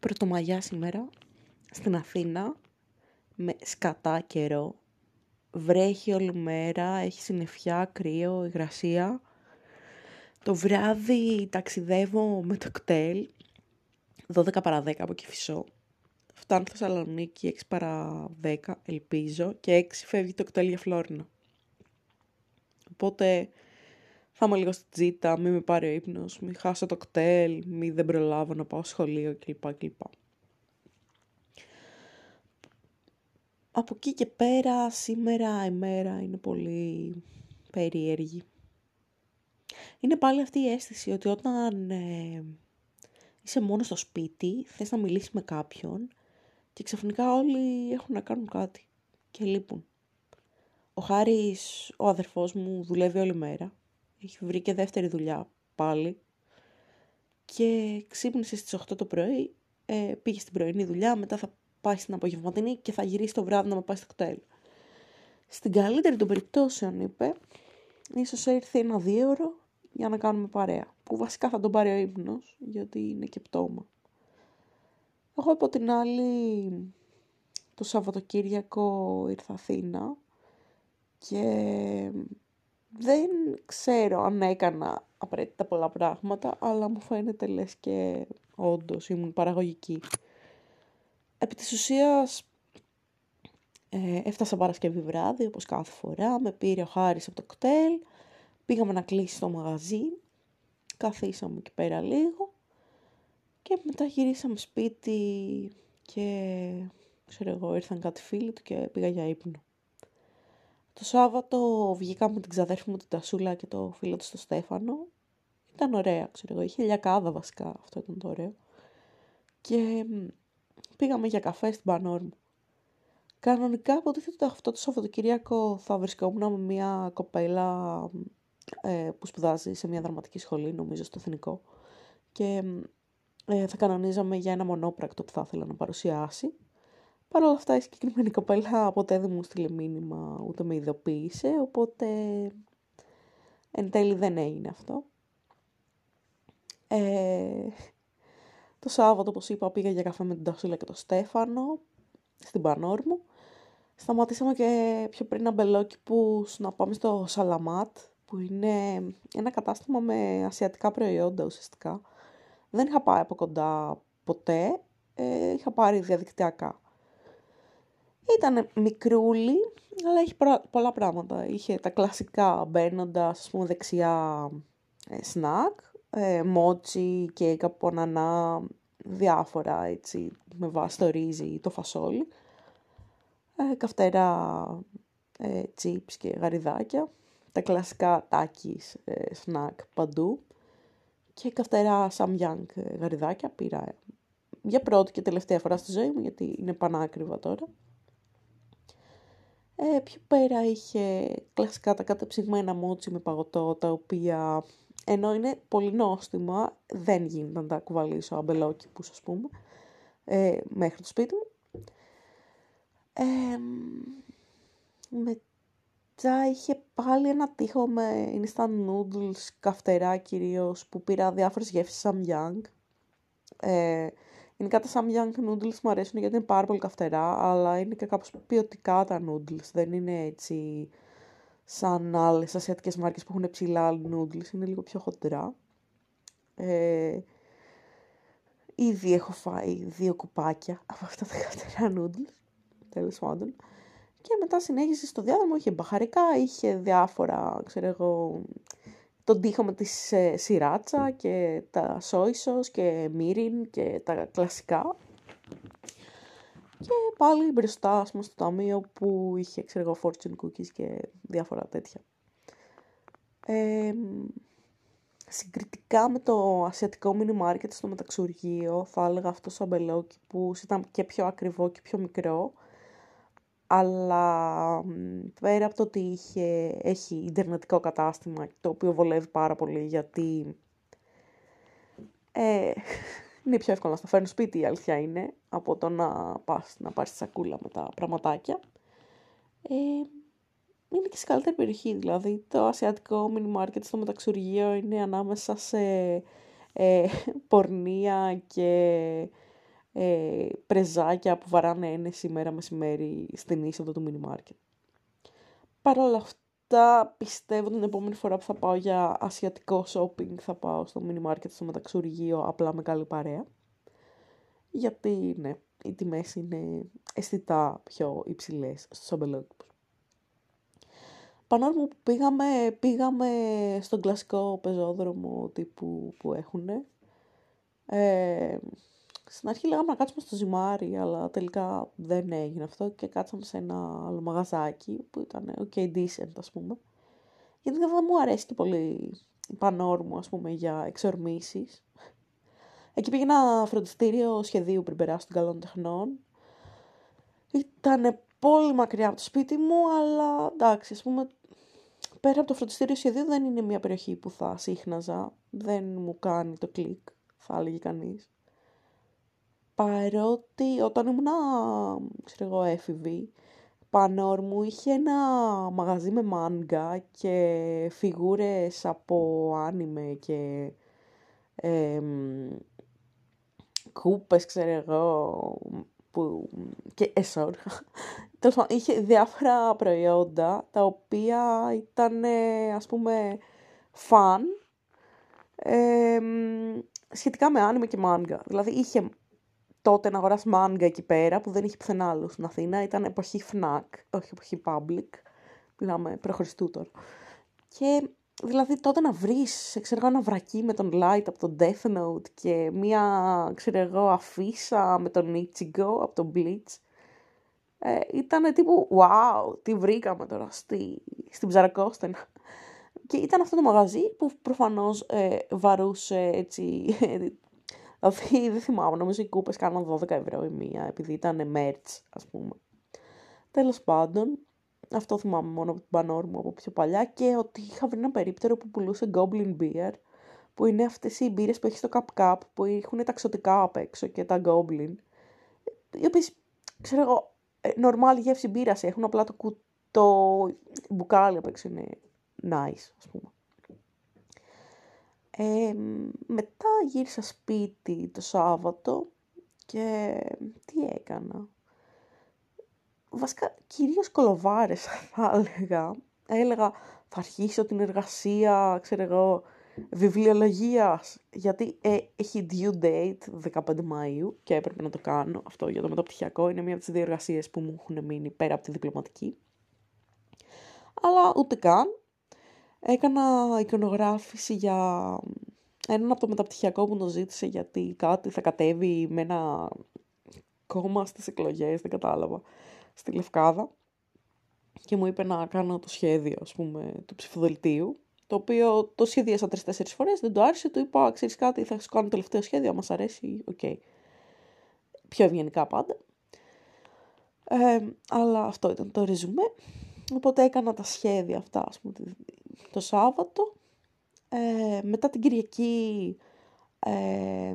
Πρωτομαγιά σήμερα στην Αθήνα με σκατά καιρό. Βρέχει όλη μέρα, έχει συννεφιά, κρύο, υγρασία. Το βράδυ ταξιδεύω με το κτέλ, 12 παρα 10 από Κηφισό. Φτάνω στη Θεσσαλονίκη 6 παρα 10, ελπίζω, και 6 φεύγει το κτέλ για Φλόρινα. Οπότε θα είμαι λίγο στη τζίτα, μη με πάρει ο ύπνος, μη χάσω το κτέλ, μη δεν προλάβω να πάω σχολείο κλπ. κλπ. Από εκεί και πέρα, σήμερα η μέρα είναι πολύ περίεργη. Είναι πάλι αυτή η αίσθηση ότι όταν ε, είσαι μόνος στο σπίτι, θες να μιλήσεις με κάποιον και ξαφνικά όλοι έχουν να κάνουν κάτι και λείπουν. Ο Χάρης, ο αδερφός μου, δουλεύει όλη μέρα. Έχει βρει και δεύτερη δουλειά πάλι. Και ξύπνησε στις 8 το πρωί, ε, πήγε στην πρωινή δουλειά, μετά θα πάει στην απογευματινή και θα γυρίσει το βράδυ να με πάει στο κτέλ. Στην καλύτερη των περιπτώσεων, είπε, ίσως έρθει ένα δίωρο για να κάνουμε παρέα. Που βασικά θα τον πάρει ο ύπνος, γιατί είναι και πτώμα. Εγώ από την άλλη, το Σαββατοκύριακο ήρθα Αθήνα και δεν ξέρω αν έκανα απαραίτητα πολλά πράγματα, αλλά μου φαίνεται λες και όντως ήμουν παραγωγική. Επί της ουσίας ε, έφτασα Παρασκευή βράδυ, όπως κάθε φορά, με πήρε ο Χάρης από το κτέλ, πήγαμε να κλείσει το μαγαζί, καθίσαμε εκεί πέρα λίγο και μετά γυρίσαμε σπίτι και ξέρω εγώ ήρθαν κάτι φίλοι του και πήγα για ύπνο. Το Σάββατο βγήκαμε με την ξαδέρφη μου την Τασούλα και το φίλο του στο Στέφανο. Ήταν ωραία, ξέρω εγώ. Είχε λιακάδα βασικά, αυτό ήταν το ωραίο. Και πήγαμε για καφέ στην Πανόρμου. Κανονικά υποτίθεται αυτό το Σαββατοκυριακό θα βρισκόμουν με μια κοπέλα ε, που σπουδάζει σε μια δραματική σχολή, νομίζω στο Εθνικό. Και ε, θα κανονίζαμε για ένα μονόπρακτο που θα ήθελα να παρουσιάσει. Παρ' όλα αυτά η συγκεκριμένη κοπέλα ποτέ δεν μου στείλε μήνυμα ούτε με ειδοποίησε, οπότε εν τέλει δεν έγινε αυτό. Ε, το Σάββατο, όπως είπα, πήγα για καφέ με την Τασούλα και τον Στέφανο στην Πανόρμου. Σταματήσαμε και πιο πριν αμπελόκηπου να πάμε στο Σαλαμάτ, που είναι ένα κατάστημα με ασιατικά προϊόντα ουσιαστικά. Δεν είχα πάει από κοντά ποτέ, ε, είχα πάρει διαδικτυακά. Ήταν μικρούλι, αλλά είχε πολλά πράγματα. Είχε τα κλασικά μπαίνοντας, ας πούμε, δεξιά ε, σνακ, ε, μότσι και καπονανά, διάφορα έτσι, με βάση το ρύζι ή το φασόλι. Ε, καυτερά ε, chips και γαριδάκια. Τα κλασικά τάκις, ε, σνακ παντού. Και καυτερά σαμιάνκ ε, γαριδάκια πήρα για πρώτη και τελευταία φορά στη ζωή μου, γιατί είναι πανάκριβα τώρα. Ε, πιο πέρα είχε κλασικά τα κατεψυγμένα μότσι με παγωτό, τα οποία ενώ είναι πολύ νόστιμα, δεν γίνεται να τα κουβαλήσω αμπελόκηπους ας πούμε, ε, μέχρι το σπίτι μου. Ε, μετά είχε πάλι ένα τείχο με instant noodles, καυτερά κυρίως, που πήρα διάφορες γεύσεις σαν young. Ε, Γενικά τα Samyang noodles μου αρέσουν γιατί είναι πάρα πολύ καυτερά, αλλά είναι και κάπως ποιοτικά τα noodles. Δεν είναι έτσι σαν άλλες ασιατικές μάρκες που έχουν ψηλά noodles, είναι λίγο πιο χοντρά. Ε, ήδη έχω φάει δύο κουπάκια από αυτά τα καυτερά noodles, τέλος πάντων. Και μετά συνέχισε στο διάδρομο, είχε μπαχαρικά, είχε διάφορα, ξέρω εγώ, τον τοίχο με της ε, σιράτσα και τα σόισος και μύριν και τα κλασικά. Και πάλι μπροστά πούμε, στο ταμείο που είχε ξέρω εγώ fortune cookies και διάφορα τέτοια. Ε, συγκριτικά με το ασιατικό mini market στο μεταξουργείο θα έλεγα αυτό σαν μπελόκι που ήταν και πιο ακριβό και πιο μικρό αλλά πέρα από το ότι είχε, έχει ιντερνετικό κατάστημα, το οποίο βολεύει πάρα πολύ γιατί ε, είναι πιο εύκολο να στο φέρνω σπίτι η αλήθεια είναι, από το να πας να πάρεις τη σακούλα με τα πραγματάκια. Ε, είναι και σε καλύτερη περιοχή, δηλαδή το ασιατικό mini market στο μεταξουργείο είναι ανάμεσα σε ε, πορνεία και ε, πρεζάκια που βαράνε ένεση σήμερα μεσημέρι στην είσοδο του μίνι μάρκετ. Παρ' όλα αυτά, πιστεύω την επόμενη φορά που θα πάω για ασιατικό shopping θα πάω στο μίνι μάρκετ στο μεταξουργείο απλά με καλή παρέα. Γιατί, ναι, οι τιμές είναι αισθητά πιο υψηλές στους αμπελόκηπους. Πανόρμου που πήγαμε, πήγαμε στον κλασικό πεζόδρομο τύπου που έχουν. Ε, στην αρχή λέγαμε να κάτσουμε στο ζυμάρι, αλλά τελικά δεν έγινε αυτό και κάτσαμε σε ένα άλλο μαγαζάκι που ήταν ok decent ας πούμε. Γιατί δεν μου αρέσει και πολύ η πανόρμου ας πούμε για εξορμήσεις. Εκεί πήγαινα φροντιστήριο σχεδίου πριν περάσω των καλών τεχνών. Ήταν πολύ μακριά από το σπίτι μου, αλλά εντάξει, ας πούμε, πέρα από το φροντιστήριο σχεδίου δεν είναι μια περιοχή που θα σύχναζα. Δεν μου κάνει το κλικ, θα έλεγε κανείς. Παρότι όταν ήμουν, ξέρω εγώ, έφηβη, πανόρ μου είχε ένα μαγαζί με μάγκα και φιγούρες από άνιμε και ε, κούπες, ξέρω εγώ, που... και εσόργα. Τέλος πάντων, είχε διάφορα προϊόντα τα οποία ήταν, ας πούμε, φαν σχετικά με άνιμε και μάγκα. Δηλαδή είχε τότε να αγοράσει μάγκα εκεί πέρα που δεν είχε πουθενά άλλο στην Αθήνα. Ήταν εποχή FNAC, όχι εποχή Public. Μιλάμε προχωριστού τώρα. Και δηλαδή τότε να βρεις, ξέρω ένα βρακί με τον Light από τον Death Note και μία, ξέρω εγώ, αφίσα με τον Ichigo από τον Bleach. Ε, ήταν τύπου, wow, τι βρήκαμε τώρα στη, στην Ψαρακόστενα. Και ήταν αυτό το μαγαζί που προφανώς ε, βαρούσε έτσι, δηλαδή δεν θυμάμαι, νομίζω οι κούπες κάναν 12 ευρώ η μία, επειδή ήταν merch, ας πούμε. Τέλος πάντων, αυτό θυμάμαι μόνο από την πανόρ μου από πιο παλιά και ότι είχα βρει ένα περίπτερο που πουλούσε Goblin Beer που είναι αυτές οι μπύρες που έχει στο Cup Cup που έχουν τα ξωτικά απ' έξω και τα Goblin οι οποίες, ξέρω εγώ, νορμάλ γεύση μπύρας έχουν απλά το, κου, το μπουκάλι απ' έξω είναι nice ας πούμε. Ε, μετά γύρισα σπίτι το Σάββατο και τι έκανα βασικά κυρίως κολοβάρες θα έλεγα. Έλεγα θα αρχίσω την εργασία, ξέρω εγώ, βιβλιολογίας, γιατί ε, έχει due date 15 Μαΐου και έπρεπε να το κάνω αυτό για το μεταπτυχιακό. Είναι μία από τις δύο εργασίες που μου έχουν μείνει πέρα από τη διπλωματική. Αλλά ούτε καν. Έκανα εικονογράφηση για έναν από το μεταπτυχιακό που μου ζήτησε γιατί κάτι θα κατέβει με ένα κόμμα στις εκλογές, δεν κατάλαβα στη Λευκάδα και μου είπε να κάνω το σχέδιο, ας πούμε, του ψηφοδελτίου, το οποίο το σχεδίασα τρεις-τέσσερις φορές, δεν το άρεσε, του είπα, ξέρεις κάτι, θα σου κάνω το τελευταίο σχέδιο, αν μας αρέσει, ok. Okay. Πιο ευγενικά πάντα. Ε, αλλά αυτό ήταν το ρεζουμέ. Οπότε έκανα τα σχέδια αυτά, ας πούμε, το Σάββατο. Ε, μετά την Κυριακή ε,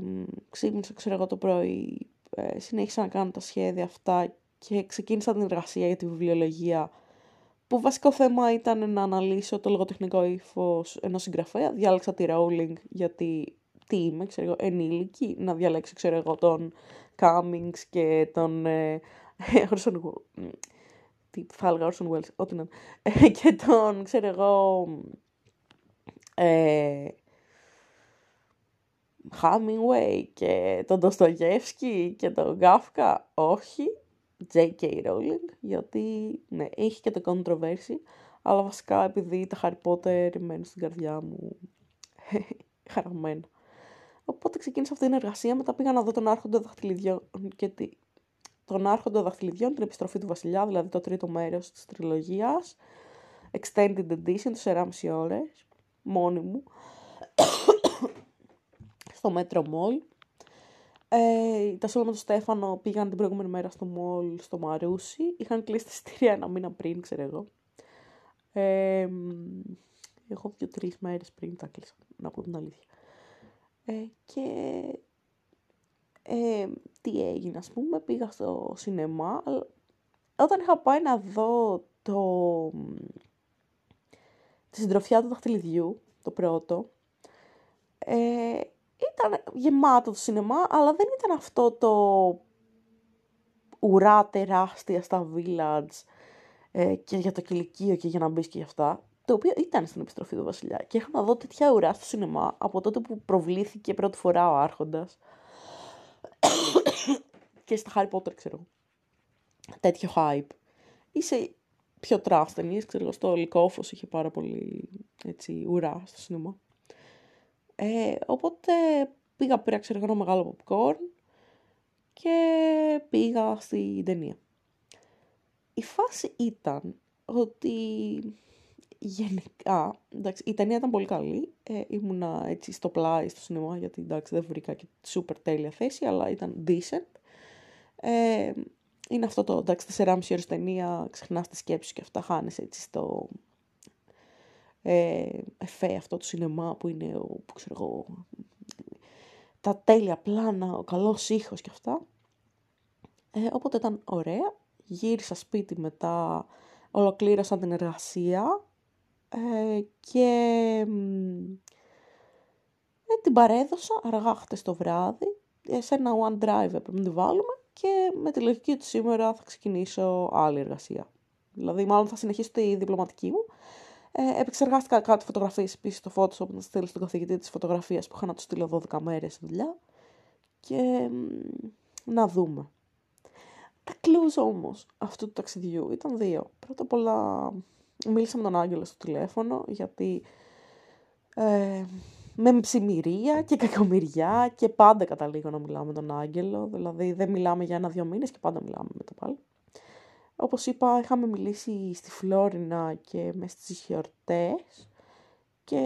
ξύπνησα, ξέρω εγώ, το πρωί, ε, συνέχισα να κάνω τα σχέδια αυτά και ξεκίνησα την εργασία για τη βιβλιολογία που βασικό θέμα ήταν να αναλύσω το λογοτεχνικό ύφος ενός συγγραφέα. Διάλεξα τη Rowling γιατί τι είμαι, ξέρω εγώ, ενήλικη, να διαλέξω, ξέρω εγώ, τον Cummings και τον ε, Orson τι θα έλεγα, Orson Welles, ό,τι να και τον, ξέρω εγώ, ε, Hemingway και τον Dostoyevsky και τον Γκάφκα, όχι. J.K. Rowling, γιατί ναι, έχει και το controversy, αλλά βασικά επειδή τα Harry Potter μένουν στην καρδιά μου χαραγμένα. Οπότε ξεκίνησα αυτή την εργασία, μετά πήγα να δω τον Άρχοντα Δαχτυλιδιών και τη... τον Άρχοντα Δαχτυλιδιών, την επιστροφή του Βασιλιά, δηλαδή το τρίτο μέρος της τριλογίας, Extended Edition, του 4,5 ώρες, μόνη μου, στο Metro Mall. Ε, τα σώμα του Στέφανο πήγαν την προηγούμενη μέρα στο μόλ στο Μαρούσι. Είχαν κλείσει τη στήρια ένα μήνα πριν, ξέρω εγώ. Ε, εγώ δύο-τρεις μέρες πριν τα κλείσα, να πω την αλήθεια. Ε, και ε, τι έγινε, ας πούμε, πήγα στο σινεμά. Όταν είχα πάει να δω το... τη συντροφιά του δαχτυλιδιού, το πρώτο, ε, ήταν γεμάτο το σινεμά, αλλά δεν ήταν αυτό το ουρά τεράστια στα village ε, και για το κηλικείο και για να μπεις και για αυτά. Το οποίο ήταν στην επιστροφή του Βασιλιά. Και έχω να δω τέτοια ουρά στο σινεμά από τότε που προβλήθηκε πρώτη φορά ο Άρχοντας. και στα Harry Potter, ξέρω. Τέτοιο hype. Ή σε πιο trash ταινίες, ξέρω, στο Λυκόφως είχε πάρα πολύ έτσι, ουρά στο σινεμά. Ε, οπότε πήγα, πήρα ξέρω ένα μεγάλο popcorn και πήγα στην ταινία. Η φάση ήταν ότι γενικά, εντάξει, η ταινία ήταν πολύ καλή, ε, ήμουνα έτσι στο πλάι στο σινεμά γιατί εντάξει δεν βρήκα και super τέλεια θέση, αλλά ήταν decent. Ε, είναι αυτό το, εντάξει, 4,5 ώρες ταινία, ξεχνάς τη σκέψη και αυτά, χάνεσαι έτσι στο ε, εφέ αυτό το σινεμά που είναι, ο, που ξέρω εγώ, τα τέλεια πλάνα, ο καλός ήχος και αυτά. Ε, οπότε ήταν ωραία. Γύρισα σπίτι μετά, ολοκλήρωσα την εργασία ε, και ε, την παρέδωσα αργά χτες το βράδυ. Ε, σε ένα OneDrive έπρεπε να τη βάλουμε και με τη λογική ότι σήμερα θα ξεκινήσω άλλη εργασία. Δηλαδή, μάλλον θα συνεχίσω τη διπλωματική μου. Ε, επεξεργάστηκα κάτι φωτογραφίες επίσης στο Photoshop να στείλω στον καθηγητή της φωτογραφίας που είχα να του στείλω 12 μέρες δουλειά. Και να δούμε. Τα κλούς όμως αυτού του ταξιδιού ήταν δύο. Πρώτα απ' όλα μίλησα με τον Άγγελο στο τηλέφωνο γιατί ε, με ψημυρία και κακομοιριά και πάντα καταλήγω να μιλάω με τον Άγγελο. Δηλαδή δεν μιλάμε για ένα-δύο μήνες και πάντα μιλάμε με το πάλι. Όπως είπα, είχαμε μιλήσει στη Φλόρινα και μες στις χιορτές και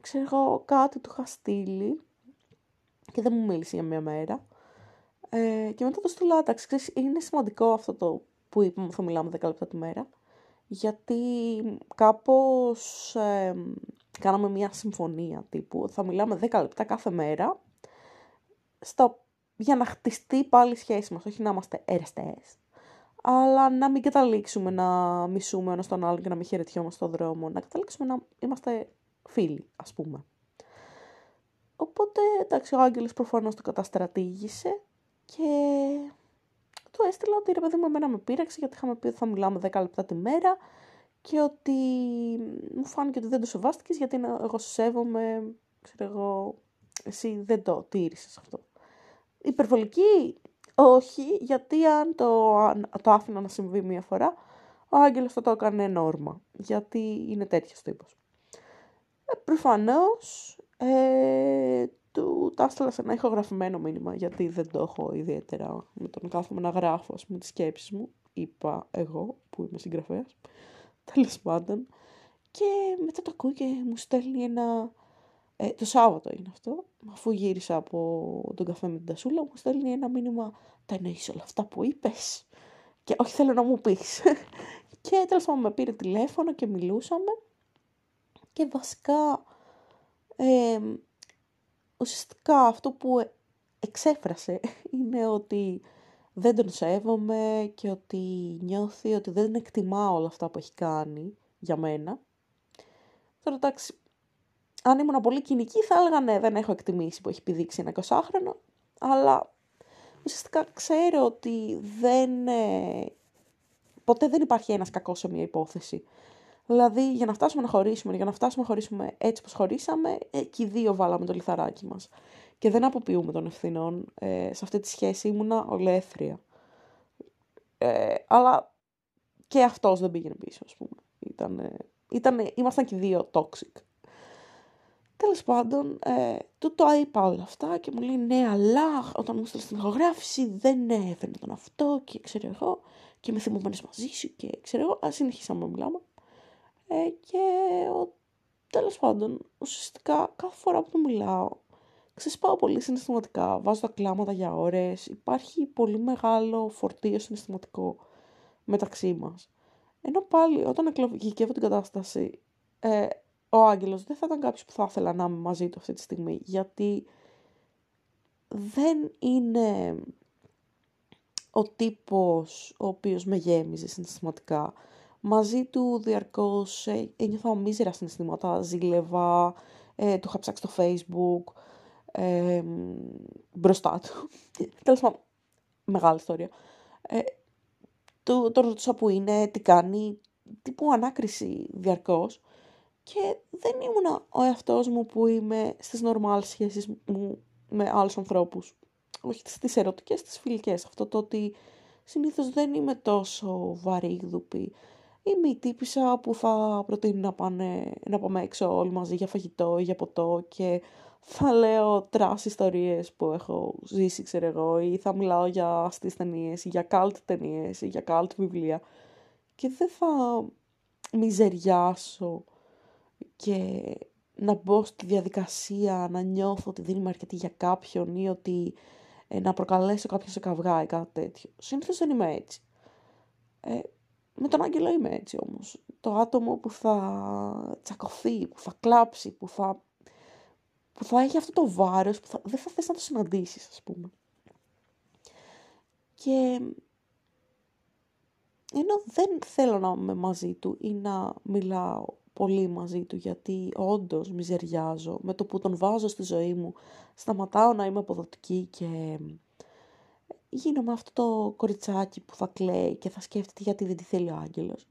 ξέρω εγώ κάτι του είχα στείλει και δεν μου μίλησε για μία μέρα. Ε, και μετά το στείλα, εντάξει, είναι σημαντικό αυτό το που είπαμε θα μιλάμε 10 λεπτά τη μέρα, γιατί κάπως ε, κάναμε μια συμφωνία τύπου, θα μιλάμε 10 λεπτά κάθε μέρα, στο, για να χτιστεί πάλι η σχέση μας, όχι να είμαστε ερεστές, αλλά να μην καταλήξουμε να μισούμε ένας τον άλλον και να μην χαιρετιόμαστε στον δρόμο, να καταλήξουμε να είμαστε φίλοι, ας πούμε. Οπότε, εντάξει, ο Άγγελος προφανώς το καταστρατήγησε και του έστειλα ότι ρε παιδί μου εμένα με πείραξε γιατί είχαμε πει ότι θα μιλάμε 10 λεπτά τη μέρα και ότι μου φάνηκε ότι δεν το σεβάστηκες γιατί εγώ σε σέβομαι, ξέρω εγώ, εσύ δεν το τήρησες αυτό. Υπερβολική, όχι, γιατί αν το, αν το άφηνα να συμβεί μία φορά, ο Άγγελος θα το έκανε νόρμα, γιατί είναι τέτοιος τύπος. Ε, προφανώς, ε, του τα έστειλα σε ένα ηχογραφημένο μήνυμα, γιατί δεν το έχω ιδιαίτερα με τον κάθομαι να γράφω, ας πούμε, τις σκέψεις μου, είπα εγώ, που είμαι συγγραφέας, τέλος πάντων. Και μετά το ακούει και μου στέλνει ένα... Ε, το Σάββατο είναι αυτό, αφού γύρισα από τον καφέ με την Τασούλα, μου στέλνει ένα μήνυμα, τα εννοείς όλα αυτά που είπες; Και όχι θέλω να μου πεις. και τέλος πάντων με πήρε τηλέφωνο και μιλούσαμε. Και βασικά ε, ουσιαστικά αυτό που εξέφρασε είναι ότι δεν τον σέβομαι και ότι νιώθει ότι δεν εκτιμά όλα αυτά που έχει κάνει για μένα. Τώρα εντάξει, αν ήμουν πολύ κοινική θα έλεγα ναι, δεν έχω εκτιμήσει που έχει πηδήξει ένα 20χρονο, αλλά ουσιαστικά ξέρω ότι δεν, ε, ποτέ δεν υπάρχει ένας κακός σε μια υπόθεση. Δηλαδή, για να φτάσουμε να χωρίσουμε, για να φτάσουμε να χωρίσουμε έτσι πως χωρίσαμε, εκεί δύο βάλαμε το λιθαράκι μας. Και δεν αποποιούμε των ευθυνών. Ε, σε αυτή τη σχέση ήμουνα ολέθρια. Ε, αλλά και αυτός δεν πήγαινε πίσω, ας πούμε. Ήταν, ήτανε, ήμασταν και δύο toxic. Τέλος πάντων, ε, του το είπα όλα αυτά και μου λέει ναι, αλλά όταν μου στείλει την ηχογράφηση δεν έφερε τον αυτό και ξέρω εγώ και είμαι θυμωμένος μαζί σου και ξέρω εγώ, ας συνεχίσαμε να μιλάμε. Ε, και ο, τέλος πάντων, ουσιαστικά κάθε φορά που μιλάω, ξεσπάω πολύ συναισθηματικά, βάζω τα κλάματα για ώρες, υπάρχει πολύ μεγάλο φορτίο συναισθηματικό μεταξύ μας. Ενώ πάλι όταν εκλογικεύω την κατάσταση, ε, ο Άγγελος δεν θα ήταν κάποιος που θα ήθελα να είμαι μαζί του αυτή τη στιγμή, γιατί δεν είναι ο τύπος ο οποίος με γέμιζε συναισθηματικά μαζί του διαρκώς ε, ένιωθα μίζερα συναισθήματα, ζήλευα, ε, το είχα ψάξει στο facebook, ε, μπροστά του. Τέλος πάντων, μεγάλη ιστορία. Ε, το, το ρωτούσα που είναι, τι κάνει, τύπου ανάκριση διαρκώς. Και δεν ήμουνα ο εαυτός μου που είμαι στις νορμάλ σχέσεις μου με άλλους ανθρώπους. Όχι στις ερωτικές, στις φιλικές. Αυτό το ότι συνήθως δεν είμαι τόσο βαρύγδουπη. Είμαι η τύπισσα που θα προτείνει να, πάνε, να πάμε έξω όλοι μαζί για φαγητό ή για ποτό και θα λέω trash ιστορίες που έχω ζήσει, ξέρω εγώ, ή θα μιλάω για αστείες ταινίες, ή για καλτ ταινίες, ή για καλτ βιβλία. Και δεν θα μιζεριάσω και να μπω στη διαδικασία να νιώθω ότι δεν είμαι αρκετή για κάποιον ή ότι ε, να προκαλέσω κάποιον σε καυγά ή κάτι τέτοιο. Συνήθως δεν είμαι έτσι. Ε, με τον Άγγελο είμαι έτσι όμως. Το άτομο που θα τσακωθεί, που θα κλάψει, που θα, που θα έχει αυτό το βάρος, που θα, δεν θα θες να το συναντήσεις ας πούμε. Και ενώ δεν θέλω να είμαι μαζί του ή να μιλάω πολύ μαζί του γιατί όντως μιζεριάζω με το που τον βάζω στη ζωή μου σταματάω να είμαι αποδοτική και γίνομαι αυτό το κοριτσάκι που θα κλαίει και θα σκέφτεται γιατί δεν τη θέλει ο άγγελος.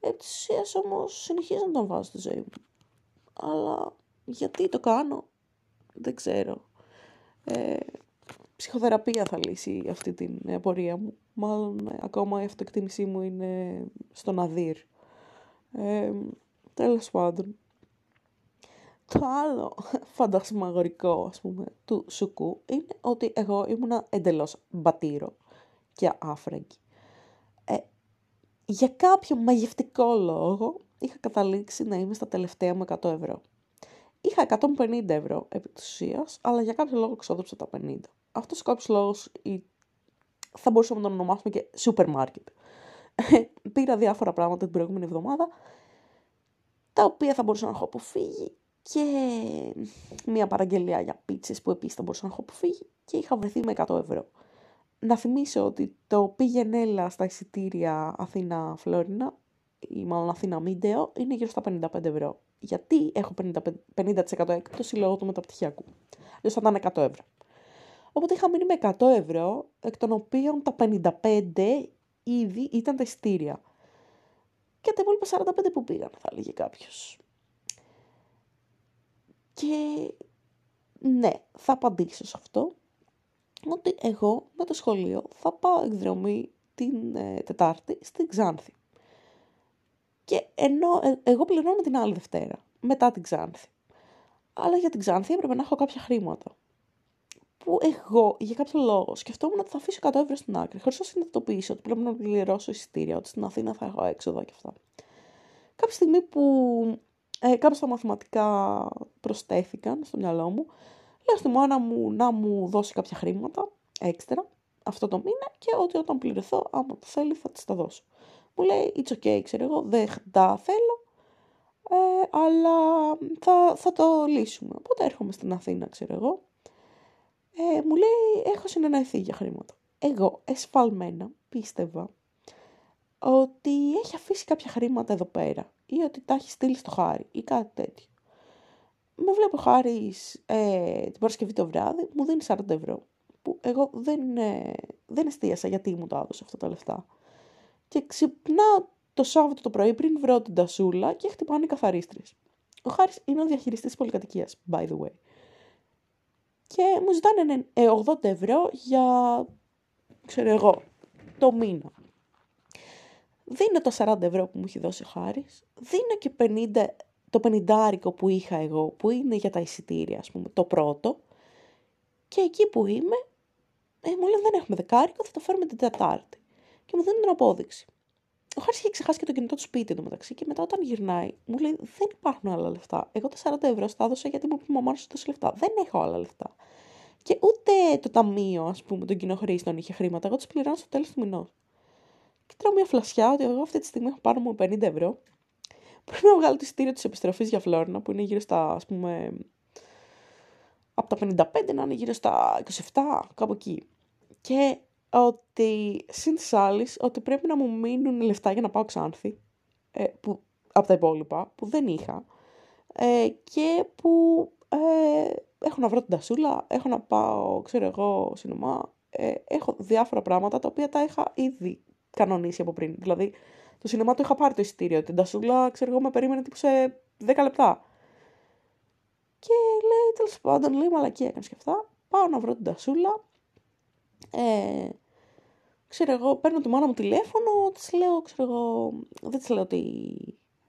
Επί της όμως συνεχίζω να τον βάζω στη ζωή μου. Αλλά γιατί το κάνω δεν ξέρω. Ε, ψυχοθεραπεία θα λύσει αυτή την πορεία μου. Μάλλον ε, ακόμα η αυτοεκτίμησή μου είναι στον αδύρ. Ε, τέλος πάντων. Το άλλο φαντασμαγορικό, ας πούμε, του σουκού είναι ότι εγώ ήμουνα εντελώς μπατήρο και άφραγγι. Ε, για κάποιο μαγευτικό λόγο είχα καταλήξει να είμαι στα τελευταία μου 100 ευρώ. Είχα 150 ευρώ επί της ουσίας, αλλά για κάποιο λόγο ξόδεψα τα 50. Αυτός ο κάποιος λόγος θα μπορούσαμε να τον ονομάσουμε και σούπερ μάρκετ. Πήρα διάφορα πράγματα την προηγούμενη εβδομάδα, τα οποία θα μπορούσα να έχω αποφύγει και μια παραγγελία για πίτσες που επίσης θα μπορούσα να έχω αποφύγει και είχα βρεθεί με 100 ευρώ. Να θυμίσω ότι το πήγαινε έλα στα εισιτήρια Αθήνα-Φλόρινα ή μάλλον Αθήνα-Μίντεο είναι γύρω στα 55 ευρώ. Γιατί έχω 50%, 50% έκπτωση λόγω του μεταπτυχιακού. Δηλαδή θα ήταν 100 ευρώ. Οπότε είχα μείνει με 100 ευρώ, εκ των οποίων τα 55 ήδη ήταν τα εισιτήρια. Και τα υπόλοιπα 45 που πήγαν, θα έλεγε κάποιος. Και ναι, θα απαντήσω σε αυτό, ότι εγώ με το σχολείο θα πάω εκδρομή την ε, Τετάρτη στην Ξάνθη. Και ενώ ε, εγώ πληρώνω την άλλη Δευτέρα, μετά την Ξάνθη. Αλλά για την Ξάνθη έπρεπε να έχω κάποια χρήματα που εγώ για κάποιο λόγο σκεφτόμουν ότι θα αφήσω 100 ευρώ στην άκρη, χωρίς να συνειδητοποιήσω ότι πρέπει να πληρώσω εισιτήρια, ότι στην Αθήνα θα έχω έξοδα και αυτά. Κάποια στιγμή που ε, κάποια στα μαθηματικά προστέθηκαν στο μυαλό μου, λέω στη μάνα μου να μου δώσει κάποια χρήματα έξτρα αυτό το μήνα και ότι όταν πληρωθώ, άμα το θέλει, θα της τα δώσω. Μου λέει, it's okay, ξέρω εγώ, δεν τα θέλω, ε, αλλά θα, θα το λύσουμε. Οπότε έρχομαι στην Αθήνα, ξέρω εγώ, ε, μου λέει έχω συνεννοηθεί για χρήματα. Εγώ εσφαλμένα πίστευα ότι έχει αφήσει κάποια χρήματα εδώ πέρα ή ότι τα έχεις στείλει στο χάρι ή κάτι τέτοιο. Με βλέπω χάρη ε, την Παρασκευή το βράδυ, μου δίνει 40 ευρώ. Που εγώ δεν, ε, δεν εστίασα γιατί μου το έδωσε αυτά τα λεφτά. Και ξυπνάω το Σάββατο το πρωί πριν βρω την τασούλα και χτυπάνε οι καθαρίστρες. Ο Χάρης είναι ο διαχειριστής πολυκατοικίας, by the way και μου ζητάνε 80 ευρώ για, ξέρω εγώ, το μήνα. Δίνω τα 40 ευρώ που μου έχει δώσει ο Χάρης, δίνω και 50, το 50 που είχα εγώ, που είναι για τα εισιτήρια, ας πούμε, το πρώτο, και εκεί που είμαι, ε, μου λένε δεν έχουμε δεκάρικο, θα το φέρουμε την Τετάρτη. Και μου δίνουν την απόδειξη. Ο Χάρης είχε ξεχάσει και το κινητό του σπίτι του μεταξύ και μετά όταν γυρνάει μου λέει δεν υπάρχουν άλλα λεφτά. Εγώ τα 40 ευρώ στα έδωσα γιατί μου είπε η μαμά σου τόσα λεφτά. Δεν έχω άλλα λεφτά. Και ούτε το ταμείο, ας πούμε, των κοινοχρήστων είχε χρήματα. Εγώ τι πληρώνω στο τέλος του μηνός. Και τρώω μια φλασιά ότι εγώ αυτή τη στιγμή έχω πάνω μου 50 ευρώ. Πρέπει να βγάλω το εισιτήριο της επιστροφής για Φλόρινα που είναι γύρω στα, ας πούμε, από τα 55 να είναι γύρω στα 27, κάπου εκεί. Και ότι συν της άλλης, ότι πρέπει να μου μείνουν λεφτά για να πάω Ξάνθη, ε, που, από τα υπόλοιπα, που δεν είχα, ε, και που ε, έχω να βρω την τασούλα, έχω να πάω, ξέρω εγώ, σινεμά. Ε, έχω διάφορα πράγματα τα οποία τα είχα ήδη κανονίσει από πριν. Δηλαδή, το σινεμά το είχα πάρει το εισιτήριο. Την τασούλα, ξέρω εγώ, με περίμενε τύπου σε 10 λεπτά. Και λέει, τέλος πάντων, λέει μαλακή έκανες και αυτά. Πάω να βρω την τασούλα. Ε, ξέρω εγώ, παίρνω τη μάνα μου τηλέφωνο, της λέω, ξέρω εγώ, δεν της λέω ότι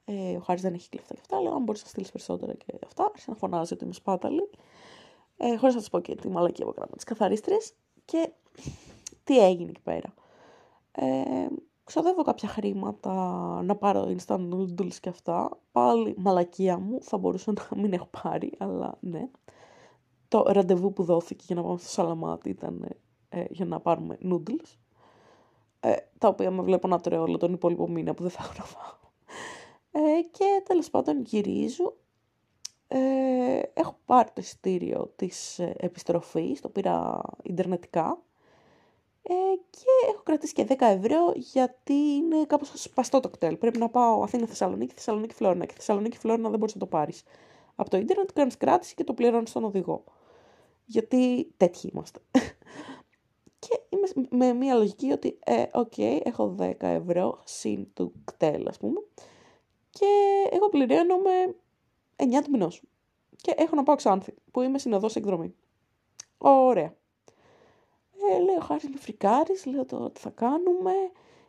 ε, ο Χάρης δεν έχει κλεφτά και αυτά. Λέω, αν μπορείς να στείλεις περισσότερα και αυτά. Άρχισε να φωνάζει ότι είμαι σπάταλη. Ε, Χωρίς να τη πω και τη μαλακή από κράμα τη καθαρίστρια. Και τι έγινε εκεί πέρα. Ε, ξοδεύω κάποια χρήματα να πάρω instant noodles και αυτά. Πάλι μαλακία μου, θα μπορούσα να μην έχω πάρει, αλλά ναι. Το ραντεβού που δόθηκε για να πάμε στο Σαλαμάτι ήταν ε, για να πάρουμε noodles. Ε, τα οποία με βλέπω να τρώω όλο τον υπόλοιπο μήνα που δεν θα έχω να φάω. Ε, και τέλος πάντων γυρίζω. Ε, έχω πάρει το εισιτήριο της ε, επιστροφής, το πήρα ιντερνετικά. Ε, και έχω κρατήσει και 10 ευρώ γιατί είναι κάπως σπαστό το ΚΤΕΛ. Πρέπει να πάω Αθήνα Θεσσαλονίκη, Θεσσαλονίκη Φλόρινα και Θεσσαλονίκη Φλόρινα δεν μπορείς να το πάρεις. Από το ίντερνετ κάνεις κράτηση και το πληρώνεις στον οδηγό. Γιατί τέτοιοι είμαστε. και είμαι με μια λογική ότι, ε, οκ, έχω 10 ευρώ συν του ΚΤΕΛ, ας πούμε και εγώ πληρώνομαι 9 του μηνός. Και έχω να πάω Ξάνθη, που είμαι συνοδός εκδρομής. Ωραία. Ε, λέω, χάρης με φρικάρεις, λέω το τι θα κάνουμε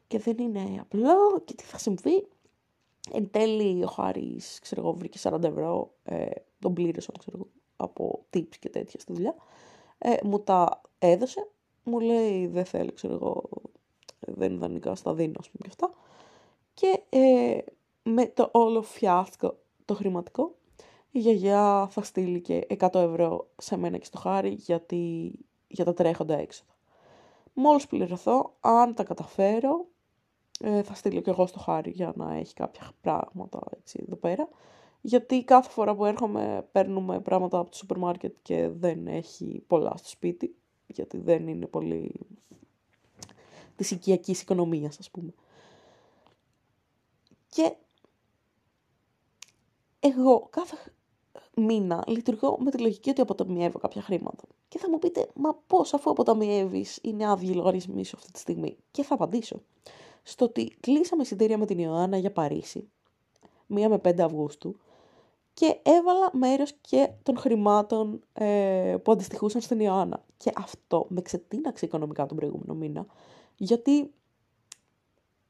και δεν είναι απλό και τι θα συμβεί. Εν τέλει ο Χάρης, ξέρω εγώ, βρήκε 40 ευρώ, ε, τον πλήρωσε, ξέρω εγώ, από tips και τέτοια στη δουλειά. Ε, μου τα έδωσε, μου λέει δεν θέλει, ξέρω εγώ, δεν είναι δανεικά, στα δίνω, ας πούμε και αυτά. Και ε, με το όλο φιάσκο το χρηματικό, η γιαγιά θα στείλει και 100 ευρώ σε μένα και στο χάρι γιατί, για τα τρέχοντα έξοδα. Μόλις πληρωθώ, αν τα καταφέρω, ε, θα στείλω και εγώ στο χάρι για να έχει κάποια πράγματα έτσι, εδώ πέρα. Γιατί κάθε φορά που έρχομαι παίρνουμε πράγματα από το σούπερ μάρκετ και δεν έχει πολλά στο σπίτι, γιατί δεν είναι πολύ της οικιακής οικονομίας ας πούμε. Και εγώ κάθε μήνα λειτουργώ με τη λογική ότι αποταμιεύω κάποια χρήματα. Και θα μου πείτε, μα πώς αφού αποταμιεύεις είναι άδειοι λογαριασμοί σου αυτή τη στιγμή. Και θα απαντήσω. Στο ότι κλείσαμε εισιτήρια με την Ιωάννα για Παρίσι, 1 με 5 Αυγούστου, και έβαλα μέρος και των χρημάτων ε, που αντιστοιχούσαν στην Ιωάννα. Και αυτό με ξετίναξε οικονομικά τον προηγούμενο μήνα, γιατί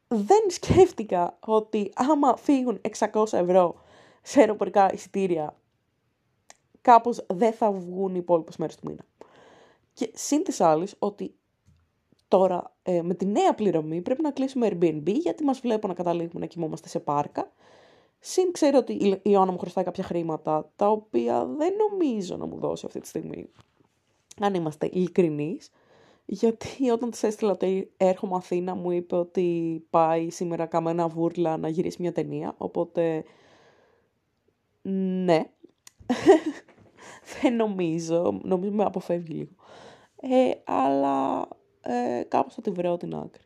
δεν σκέφτηκα ότι άμα φύγουν 600 ευρώ σε αεροπορικά εισιτήρια, κάπως δεν θα βγουν οι υπόλοιπες μέρες του μήνα. Και σύν της άλλης ότι τώρα ε, με τη νέα πληρωμή πρέπει να κλείσουμε Airbnb γιατί μας βλέπω να καταλήγουμε να κοιμόμαστε σε πάρκα. Συν ξέρω ότι η Ιωάννα μου χρωστάει κάποια χρήματα τα οποία δεν νομίζω να μου δώσει αυτή τη στιγμή. Αν είμαστε ειλικρινείς. Γιατί όταν της έστειλα ότι έρχομαι Αθήνα μου είπε ότι πάει σήμερα Καμένα Βούρλα να γυρίσει μια ταινία. Οπότε ναι. Δεν νομίζω. Νομίζω με αποφεύγει λίγο. Ε, αλλά ε, κάπως θα τη βρω την άκρη.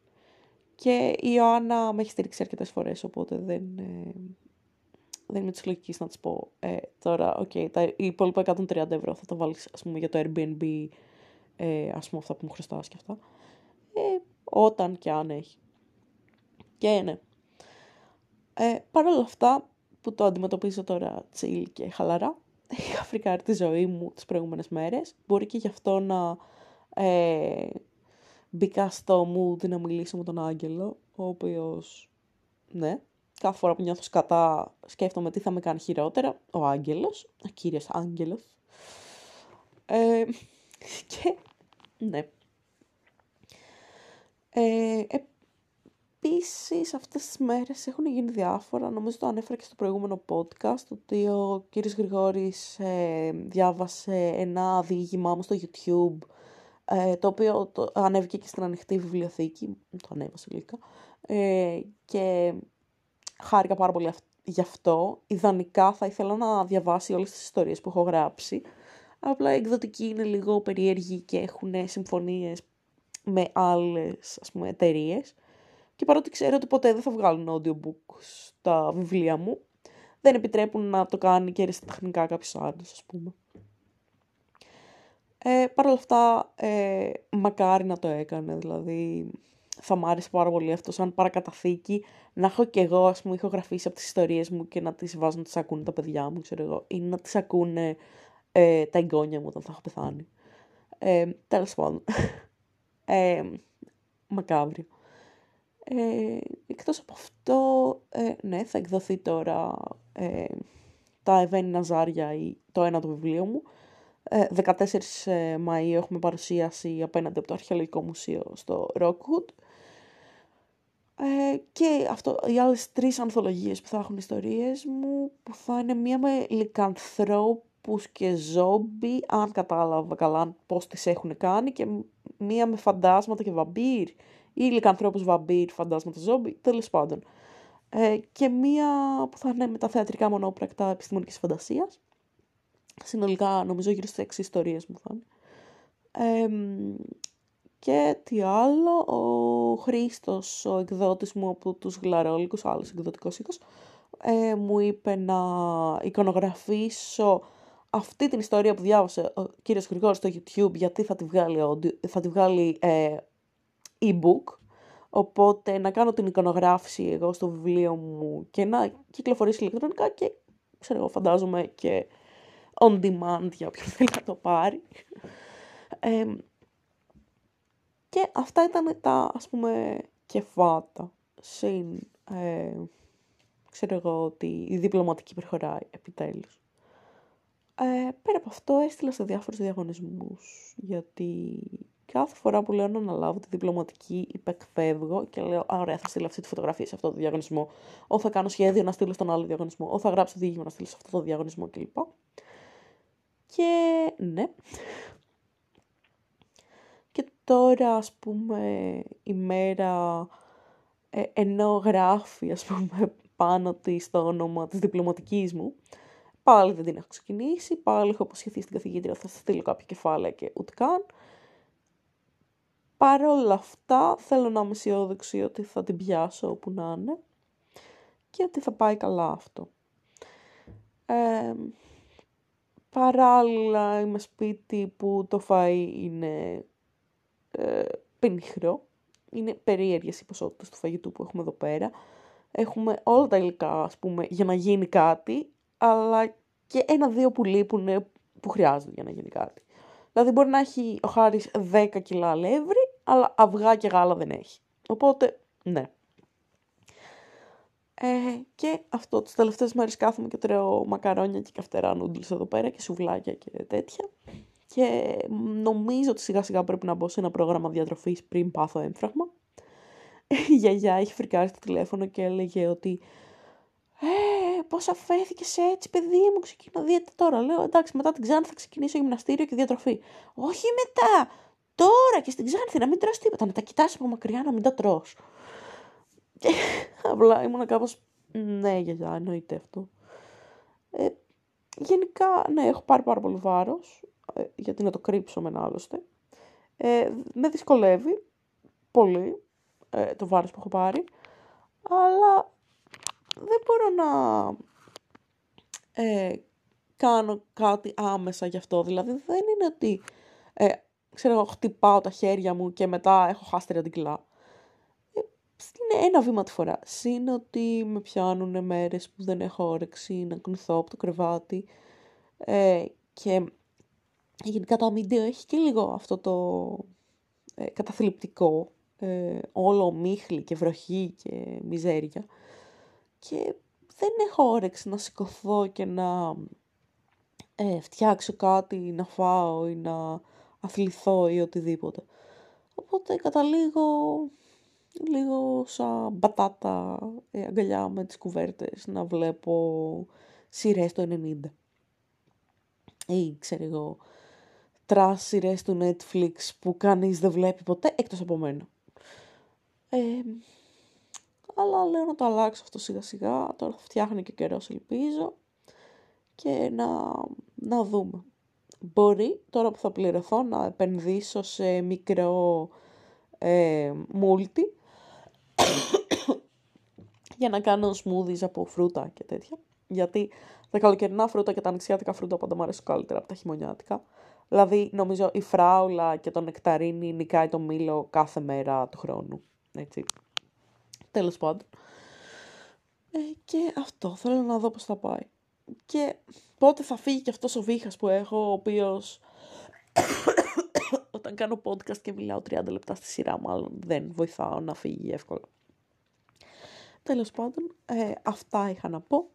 Και η Ιωάννα με έχει στηρίξει αρκετές φορές, οπότε δεν, ε, δεν είμαι της λογικής να της πω ε, τώρα, ok, okay, τα υπόλοιπα 130 ευρώ θα τα βάλεις για το Airbnb, ε, ας πούμε αυτά που μου χρωστάς και αυτά. Ε, όταν και αν έχει. Και ναι. Ε, Παρ' όλα αυτά, που το αντιμετωπίζω τώρα τσίλ και χαλαρά. Είχα φρικάρει τη ζωή μου τις προηγούμενες μέρες. Μπορεί και γι' αυτό να ε, μπήκα στο mood να μιλήσω με τον Άγγελο, ο οποίος, ναι, κάθε φορά που νιώθω σκατά σκέφτομαι τι θα με κάνει χειρότερα. Ο Άγγελος, ο κύριος Άγγελος. Ε, και, ναι. Ε, Επίσης, αυτές τις μέρες έχουν γίνει διάφορα. Νομίζω το ανέφερα και στο προηγούμενο podcast ότι ο κύριος Γρηγόρης ε, διάβασε ένα διήγημά μου στο YouTube ε, το οποίο το, ανέβηκε και στην ανοιχτή βιβλιοθήκη. Το ανέβασε λίγα. Ε, και χάρηκα πάρα πολύ γι' αυτό. Ιδανικά θα ήθελα να διαβάσει όλες τις ιστορίες που έχω γράψει. Απλά η εκδοτική είναι λίγο περίεργη και έχουν συμφωνίες με άλλες ας πούμε, εταιρείες. Και παρότι ξέρω ότι ποτέ δεν θα βγάλουν audiobook στα βιβλία μου, δεν επιτρέπουν να το κάνει και αριστεχνικά κάποιος άλλος, ας πούμε. Ε, Παρ' όλα αυτά, ε, μακάρι να το έκανε, δηλαδή θα μ' άρεσε πάρα πολύ αυτό σαν παρακαταθήκη να έχω και εγώ, ας πούμε, ηχογραφήσει από τις ιστορίες μου και να τις βάζω να τις ακούνε τα παιδιά μου, ξέρω εγώ, ή να τις ακούνε ε, τα εγγόνια μου όταν θα έχω πεθάνει. Ε, τέλος πάντων. ε, μακάβριο. Ε, εκτός από αυτό, ε, ναι, θα εκδοθεί τώρα ε, τα Εβένι Ναζάρια ή το ένα το βιβλίο μου. 14 ε, ε, Μαΐου έχουμε παρουσίαση απέναντι από το Αρχαιολογικό Μουσείο στο Rockwood. Ε, και αυτό, οι άλλες τρεις ανθολογίες που θα έχουν ιστορίες μου, που θα είναι μία με λικανθρώπους και ζόμπι, αν κατάλαβα καλά πώς τις έχουν κάνει, και μία με φαντάσματα και βαμπύρ, ή λικανθρώπους βαμπύρ, φαντάσματα ζόμπι, τέλος πάντων. Ε, και μία που θα είναι με τα θεατρικά μονόπρακτα επιστημονικής φαντασίας. Συνολικά νομίζω γύρω στις έξι ιστορίες μου θα είναι. Ε, και τι άλλο, ο Χρήστος, ο εκδότης μου από τους Γλαρόλικους, ο άλλος εκδοτικός οίκος, ε, μου είπε να εικονογραφήσω αυτή την ιστορία που διάβασε ο κύριος Γρηγόρης στο YouTube, γιατί θα τη βγάλει, θα τη βγάλει ε, e-book, οπότε να κάνω την εικονογράφηση εγώ στο βιβλίο μου και να κυκλοφορήσει ηλεκτρονικά και ξέρω εγώ φαντάζομαι και on demand για όποιον θέλει να το πάρει. Ε, και αυτά ήταν τα, ας πούμε, κεφάτα. Συν, ε, ξέρω εγώ ότι η διπλωματική προχωράει επιτέλους. Ε, πέρα από αυτό έστειλα σε διάφορους διαγωνισμούς, γιατί κάθε φορά που λέω να αναλάβω τη διπλωματική υπεκφεύγω και λέω «Α, ωραία, θα στείλω αυτή τη φωτογραφία σε αυτό το διαγωνισμό, ό θα κάνω σχέδιο να στείλω στον άλλο διαγωνισμό, ό θα γράψω διήγημα να στείλω σε αυτό το διαγωνισμό κλπ. Και ναι, τώρα ας πούμε η μέρα ε, ενώ γράφει ας πούμε πάνω της το όνομα της διπλωματικής μου πάλι δεν την έχω ξεκινήσει, πάλι έχω αποσχεθεί στην καθηγήτρια θα στείλω κάποια κεφάλαια και ούτε καν. Παρ' όλα αυτά θέλω να είμαι αισιόδοξη ότι θα την πιάσω όπου να είναι και ότι θα πάει καλά αυτό. Ε, παράλληλα είμαι σπίτι που το φαΐ είναι ε, πενιχρό. Είναι περίεργες οι ποσότητες του φαγητού που έχουμε εδώ πέρα. Έχουμε όλα τα υλικά, ας πούμε, για να γίνει κάτι, αλλά και ένα-δύο που λείπουν που χρειάζονται για να γίνει κάτι. Δηλαδή μπορεί να έχει ο Χάρης 10 κιλά αλεύρι, αλλά αυγά και γάλα δεν έχει. Οπότε, ναι. Ε, και αυτό, τις τελευταίες μέρες κάθομαι και τρώω μακαρόνια και καυτερά νούντλς εδώ πέρα και σουβλάκια και τέτοια και νομίζω ότι σιγά σιγά πρέπει να μπω σε ένα πρόγραμμα διατροφής πριν πάθω έμφραγμα. Η γιαγιά έχει φρικάρει στο τηλέφωνο και έλεγε ότι «Ε, πώς αφέθηκες έτσι παιδί μου, ξεκινώ δίαιτα τώρα». Λέω «Εντάξει, μετά την Ξάνθη θα ξεκινήσω γυμναστήριο και διατροφή». «Όχι μετά, τώρα και στην Ξάνθη να μην τρως τίποτα, να τα κοιτάς από μακριά να μην τα τρως». Και απλά ήμουν κάπως «Ναι γιαγιά, εννοείται αυτό». Ε, γενικά, ναι, έχω πάρει πάρα πολύ βάρος. Ε, γιατί να το κρύψω ένα άλλωστε. Ε, με δυσκολεύει πολύ ε, το βάρος που έχω πάρει, αλλά δεν μπορώ να ε, κάνω κάτι άμεσα γι' αυτό. Δηλαδή δεν είναι ότι, ε, ξέρω, χτυπάω τα χέρια μου και μετά έχω χάσει 30 κιλά. Ε, είναι ένα βήμα τη φορά. Συν ότι με πιάνουν μέρες που δεν έχω όρεξη να κουνηθώ από το κρεβάτι ε, και γενικά το αμύντιο έχει και λίγο αυτό το ε, καταθλιπτικό, ε, όλο μίχλη και βροχή και μιζέρια. Και δεν έχω όρεξη να σηκωθώ και να ε, φτιάξω κάτι, να φάω ή να αθληθώ ή οτιδήποτε. Οπότε καταλήγω λίγο σαν μπατάτα ε, αγκαλιά με τις κουβέρτες να βλέπω σειρές του 90. Ή ξέρω εγώ trash του Netflix που κανείς δεν βλέπει ποτέ εκτός από μένα. Ε, αλλά λέω να το αλλάξω αυτό σιγά σιγά, τώρα θα φτιάχνει κι ο καιρός ελπίζω και να, να δούμε. Μπορεί τώρα που θα πληρωθώ να επενδύσω σε μικρό ε, multi για να κάνω smoothies από φρούτα και τέτοια. Γιατί τα καλοκαιρινά φρούτα και τα ανοιξιάτικα φρούτα πάντα μου αρέσουν καλύτερα από τα χειμωνιάτικα. Δηλαδή, νομίζω η φράουλα και το νεκταρίνι νικάει το μήλο κάθε μέρα του χρόνου. Έτσι. Τέλος πάντων. Ε, και αυτό, θέλω να δω πώς θα πάει. Και πότε θα φύγει και αυτός ο βήχας που έχω, ο οποίος όταν κάνω podcast και μιλάω 30 λεπτά στη σειρά, μάλλον δεν βοηθάω να φύγει εύκολα. Τέλος πάντων, ε, αυτά είχα να πω.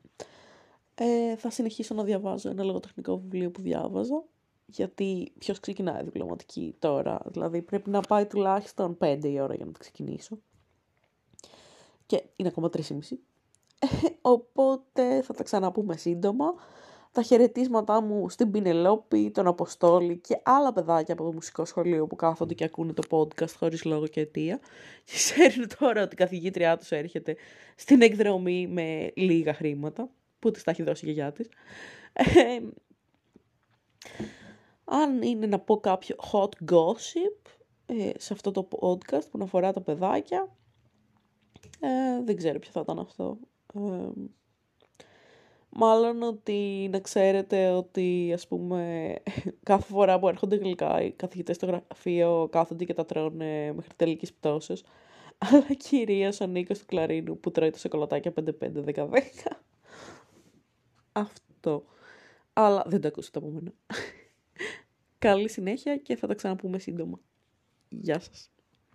Ε, θα συνεχίσω να διαβάζω ένα λογοτεχνικό βιβλίο που διάβαζα, γιατί ποιος ξεκινάει διπλωματική τώρα, δηλαδή πρέπει να πάει τουλάχιστον 5 η ώρα για να το ξεκινήσω. Και είναι ακόμα 3,5. Ε, οπότε θα τα ξαναπούμε σύντομα τα χαιρετίσματά μου στην Πινελόπη, τον Αποστόλη και άλλα παιδάκια από το μουσικό σχολείο που κάθονται και ακούνε το podcast χωρίς λόγο και αιτία. Και ξέρουν τώρα ότι η καθηγήτριά τους έρχεται στην εκδρομή με λίγα χρήματα, που της τα έχει δώσει η γιαγιά της. Ε, αν είναι να πω κάποιο hot gossip ε, σε αυτό το podcast που αφορά τα παιδάκια, ε, δεν ξέρω ποιο θα ήταν αυτό. Ε, Μάλλον ότι να ξέρετε ότι ας πούμε κάθε φορά που έρχονται γλυκά οι καθηγητές στο γραφείο κάθονται και τα τρώνε μέχρι τελικής πτώσεως. Αλλά κυρίως ο Νίκος του Κλαρίνου που τρώει το σοκολατάκια 5-5-10-10. Αυτό. Αλλά δεν το ακούσετε από μένα. Καλή συνέχεια και θα τα ξαναπούμε σύντομα. Γεια σας.